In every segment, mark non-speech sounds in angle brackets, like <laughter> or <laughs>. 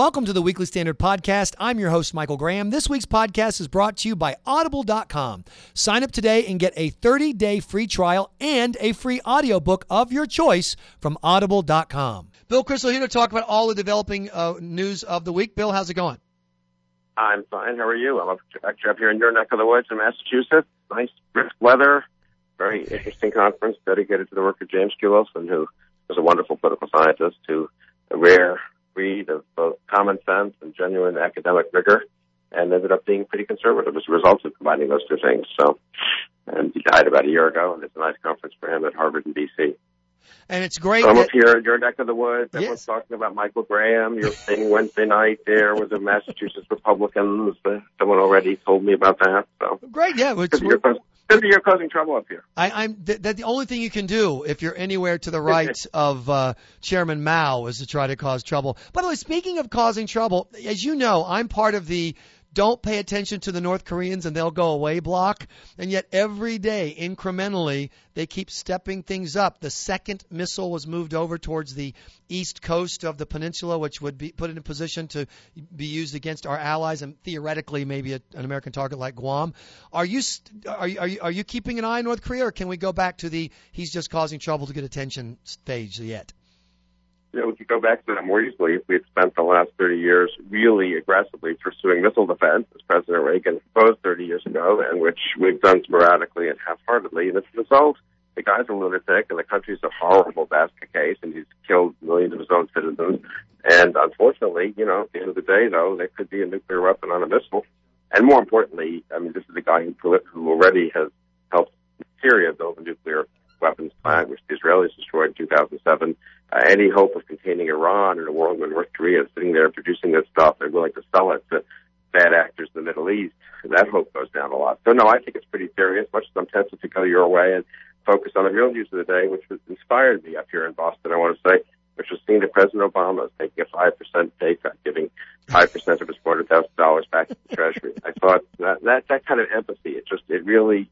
Welcome to the Weekly Standard Podcast. I'm your host, Michael Graham. This week's podcast is brought to you by Audible.com. Sign up today and get a 30 day free trial and a free audiobook of your choice from Audible.com. Bill Kristol here to talk about all the developing uh, news of the week. Bill, how's it going? I'm fine. How are you? I'm up, up here in your neck of the woods in Massachusetts. Nice, brisk weather. Very interesting conference dedicated to the work of James Q. Wilson, who was a wonderful political scientist who a rare breed of both common sense and genuine academic rigor, and ended up being pretty conservative as a result of combining those two things. So, and he died about a year ago, and it's a nice conference for him at Harvard and BC. And it's great. I'm that- up here in your neck of the woods. Everyone's Yes. talking about Michael Graham. Your thing Wednesday night there with the Massachusetts Republicans. Someone already told me about that. So Great, yeah. It's, you're, you're causing trouble up here. I, I'm th- that the only thing you can do if you're anywhere to the right <laughs> of uh, Chairman Mao is to try to cause trouble. By the way, speaking of causing trouble, as you know, I'm part of the don't pay attention to the North Koreans and they'll go away block. And yet every day, incrementally, they keep stepping things up. The second missile was moved over towards the east coast of the peninsula, which would be put in a position to be used against our allies and theoretically maybe a, an American target like Guam. Are you, are you are you are you keeping an eye on North Korea, or can we go back to the he's just causing trouble to get attention stage yet? You know, we could go back to that more easily if we had spent the last 30 years really aggressively pursuing missile defense, as President Reagan proposed 30 years ago, and which we've done sporadically and half-heartedly. And as a result, the guy's a lunatic, and the country's a horrible basket case, and he's killed millions of his own citizens. And unfortunately, you know, at the end of the day, though, there could be a nuclear weapon on a missile. And more importantly, I mean, this is a guy who, who already has helped Syria build a nuclear weapons plant, which the Israelis destroyed in 2007. Uh, any hope of containing Iran in a world where North Korea is sitting there producing this stuff, they're willing to sell it to bad actors in the Middle East. That hope goes down a lot. So no, I think it's pretty serious. Much as I'm tempted to go your way and focus on the real news of the day, which was inspired me up here in Boston. I want to say, which was seeing that President Obama is taking a five percent pay cut, giving five percent of his four hundred thousand dollars back to the <laughs> Treasury. I thought that that that kind of empathy, it just it really,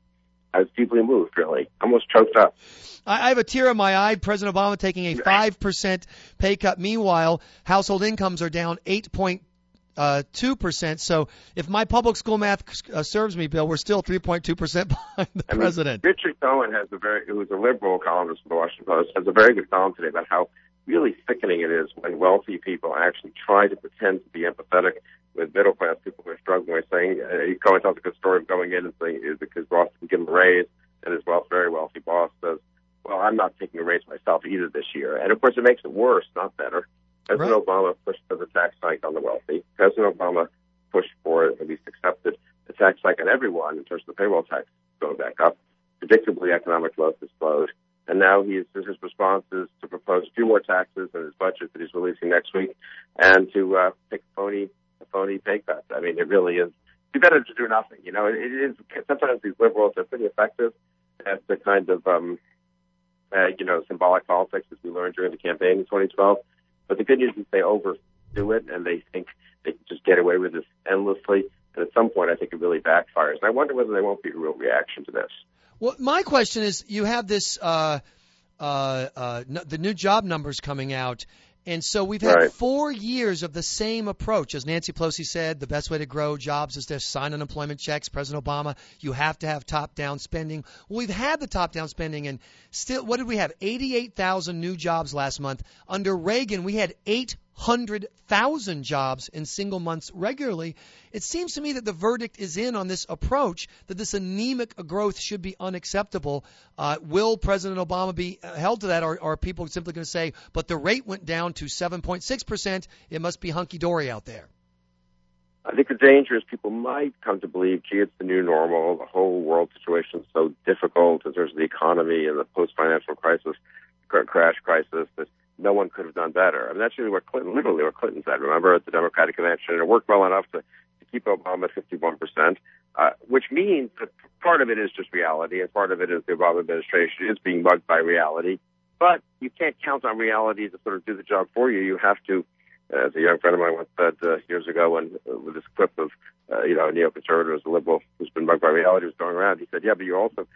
I was deeply moved. Really, almost choked up. I, I have a tear in my eye. President Obama taking a five percent pay cut. Meanwhile, household incomes are down eight point uh, two percent. So if my public school math uh, serves me, Bill, we're still three point two percent <laughs> behind the I mean, president. Richard Cohen has a very, who is a liberal columnist for the Washington Post, has a very good column today about how really sickening it is when wealthy people actually try to pretend to be empathetic with middle class people who are struggling. By saying, uh, Cohen tells a good story of going in and saying is because boss didn't give him a raise, and his wealth, very wealthy boss says, "Well, I'm not taking a raise myself either this year." And of course, it makes it worse, not better. President Right. Obama pushed for the tax hike on the wealthy. President Obama pushed for, at least accepted, the tax hike on everyone in terms of the payroll tax going back up. Predictably, economic growth has slowed. And now he's, his response is to propose a few more taxes in his budget that he's releasing next week and to uh, take a phony, phony pay cut. I mean, it really is. Be better to do nothing. You know, it, is, sometimes these liberals are pretty effective at the kind of, um, uh, you know, symbolic politics as we learned during the campaign in 2012. But the good news is they overdo it and they think they can just get away with this endlessly. And at some point, I think it really backfires. And I wonder whether there won't be a real reaction to this. Well, my question is, you have this uh, uh, uh, n- the new job numbers coming out, and so we've had Right. four years of the same approach. As Nancy Pelosi said, the best way to grow jobs is to sign unemployment checks. President Obama, you have to have top-down spending. Well, we've had the top-down spending, and still, what did we have? 88,000 new jobs last month. Under Reagan, we had 800,000 jobs in single months regularly. It seems to me that the verdict is in on this approach that this anemic growth should be unacceptable. Uh, will President Obama be held to that, or, or are people simply going to say, but the rate went down to 7.6%, it must be hunky dory out there? I think the danger is people might come to believe, gee, it's the new normal. The whole world situation is so difficult in terms of the economy and the post-financial crisis, crash crisis, no one could have done better. I mean, that's really what Clinton, literally what Clinton said, remember, at the Democratic Convention. It worked well enough to, to keep Obama at 51%, uh, which means that part of it is just reality, and part of it is the Obama administration is being mugged by reality. But you can't count on reality to sort of do the job for you. You have to as a young friend of mine once said uh, years ago, when uh, with this clip of uh, you know a neoconservative, a liberal who's been mugged by reality was going around, he said, "Yeah, but you also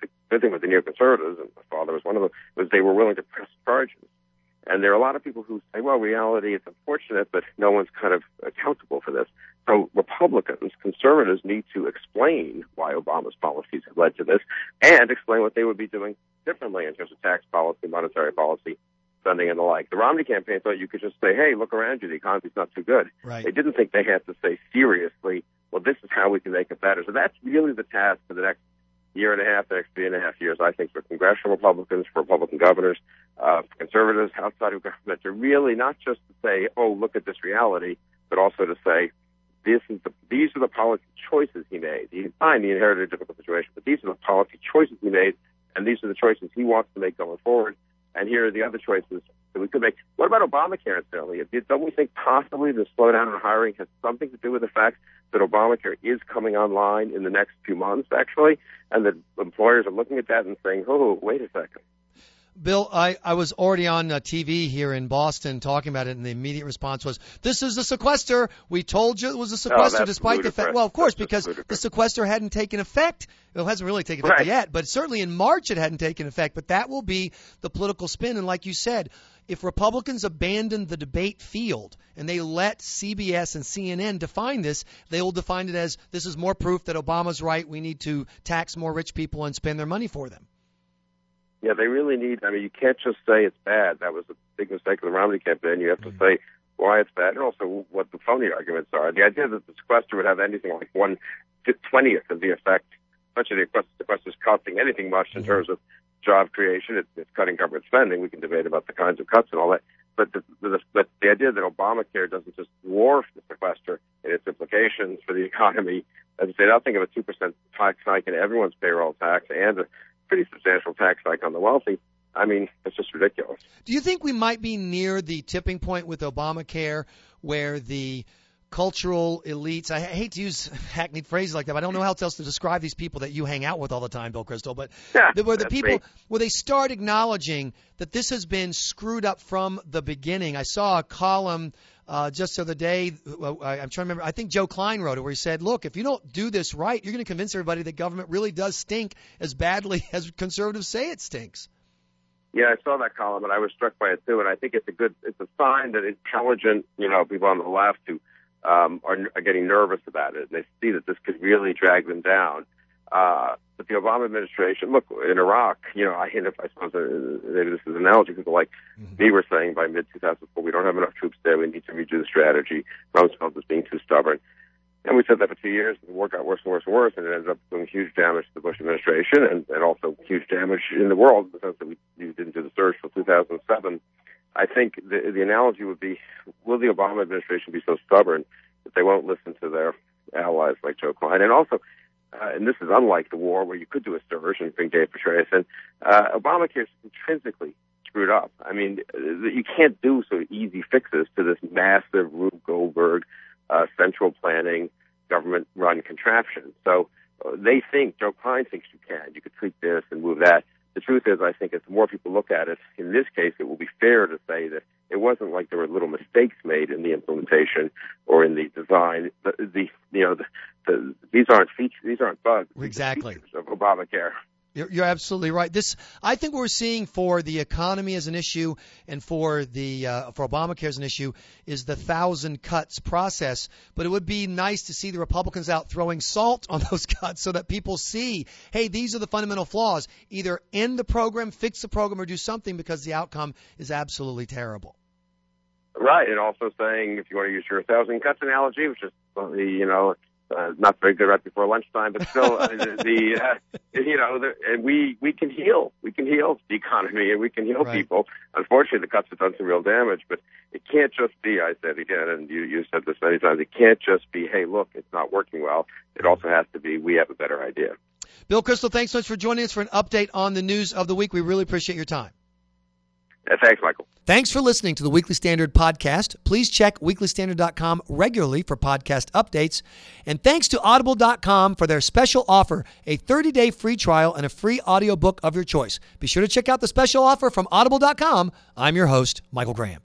the good thing with the neoconservatives, and my father was one of them, was they were willing to press charges, And there are a lot of people who say, well, reality is unfortunate, but no one's kind of accountable for this. So Republicans, conservatives need to explain why Obama's policies have led to this and explain what they would be doing differently in terms of tax policy, monetary policy, spending, and the like. The Romney campaign thought you could just say, hey, look around you, the economy's not too good. Right. They didn't think they had to say seriously, well, this is how we can make it better. So that's really the task for the next year and a half, the next three and a half years, I think, for congressional Republicans, for Republican governors, uh, conservatives outside of government, to really not just to say, oh, look at this reality, but also to say, this is the, these are the policy choices he made. He fine, he inherited a difficult situation, but these are the policy choices he made, and these are the choices he wants to make going forward. And here are the other choices that we could make. What about Obamacare, incidentally? Don't we think possibly the slowdown in hiring has something to do with the fact that Obamacare is coming online in the next few months, actually, and that employers are looking at that and saying, oh, wait a second. Bill, I, I was already on uh, TV here in Boston talking about it, and the immediate response was, "This is a sequester. We told you it was a sequester, oh, despite ludicrous. the fact." Well, of course, that's because ludicrous. the sequester hadn't taken effect. It hasn't really taken effect right. yet, but certainly in March it hadn't taken effect. But that will be the political spin, and like you said, if Republicans abandon the debate field and they let CBS and CNN define this, they will define it as this is more proof that Obama's right. We need to tax more rich people and spend their money for them. Yeah, they really need. I mean, you can't just say it's bad. That was a big mistake of the Romney campaign. You have to mm. say why it's bad, and also what the phony arguments are. The idea that the sequester would have anything like one twentieth of the effect, especially the sequester is costing anything much in mm. terms of job creation. It's, it's cutting government spending. We can debate about the kinds of cuts and all that. But the, the, but the idea that Obamacare doesn't just dwarf the sequester and its implications for the <laughs> economy, as I say, I'll think of a two percent tax hike in everyone's payroll tax and a pretty substantial tax hike on the wealthy. I mean, it's just ridiculous. Do you think we might be near the tipping point with Obamacare where the cultural elites, I hate to use <laughs> hackneyed phrases like that, but I don't know how else to describe these people that you hang out with all the time, Bill Kristol, but Yeah, where the people, me. where they start acknowledging that this has been screwed up from the beginning. I saw a column uh, just the other day. uh, I- I'm trying to remember. I think Joe Klein wrote it, where he said, "Look, if you don't do this right, you're going to convince everybody that government really does stink as badly <laughs> as conservatives say it stinks." Yeah, I saw that column and I was struck by it too. And I think it's a good, it's a sign that intelligent, you know, people on the left who um, are, are getting nervous about it. and They see that this could really drag them down. Uh, but the Obama administration, look, in Iraq, you know, I hint if I suppose uh, maybe this is an analogy. People like me were saying by mid 2004, we don't have enough troops there. We need to redo the strategy. Rumsfeld was being too stubborn. And we said that for two years. The war got worse and worse and worse, and it ended up doing huge damage to the Bush administration and, and also huge damage in the world in the sense that we, we didn't do the surge till 2007. I think the, the analogy would be, will the Obama administration be so stubborn that they won't listen to their allies like Joe Klein? And also, uh, and this is unlike the war where you could do a surge and bring Dave Petraeus in, uh, Obamacare is intrinsically screwed up. I mean, you can't do sort of easy fixes to this massive Rube Goldberg uh, central planning government run contraption. So uh, they think, Joe Klein thinks you can. You could tweak this and move that. The truth is, I think as more people look at it, in this case, it will be fair to say that it wasn't like there were little mistakes made in the implementation or in the design. The, the you know, the, the, these aren't features, these aren't bugs. Exactly. of Obamacare. You're, you're absolutely right. This, I think, what we're seeing for the economy as an issue, and for the uh, for Obamacare as an issue, is the thousand cuts process. But it would be nice to see the Republicans out throwing salt on <laughs> those cuts, so that people see, hey, these are the fundamental flaws. Either end the program, fix the program, or do something because the outcome is absolutely terrible. Right, and also saying if you want to use your thousand cuts analogy, which is you know uh, not very good right before lunchtime, but still uh, the, uh, you know the, and we we can heal, we can heal the economy, and we can heal Right. people. Unfortunately, the cuts have done some real damage, but it can't just be. I said again, and you you said this many times. It can't just be, hey, look, it's not working well. It also has to be, we have a better idea. Bill Kristol, thanks so much for joining us for an update on the news of the week. We really appreciate your time. Thanks, Michael. Thanks for listening to the Weekly Standard podcast. Please check weeklystandard.com regularly for podcast updates. And thanks to audible.com for their special offer, a 30-day free trial and a free audiobook of your choice. Be sure to check out the special offer from audible.com. I'm your host, Michael Graham.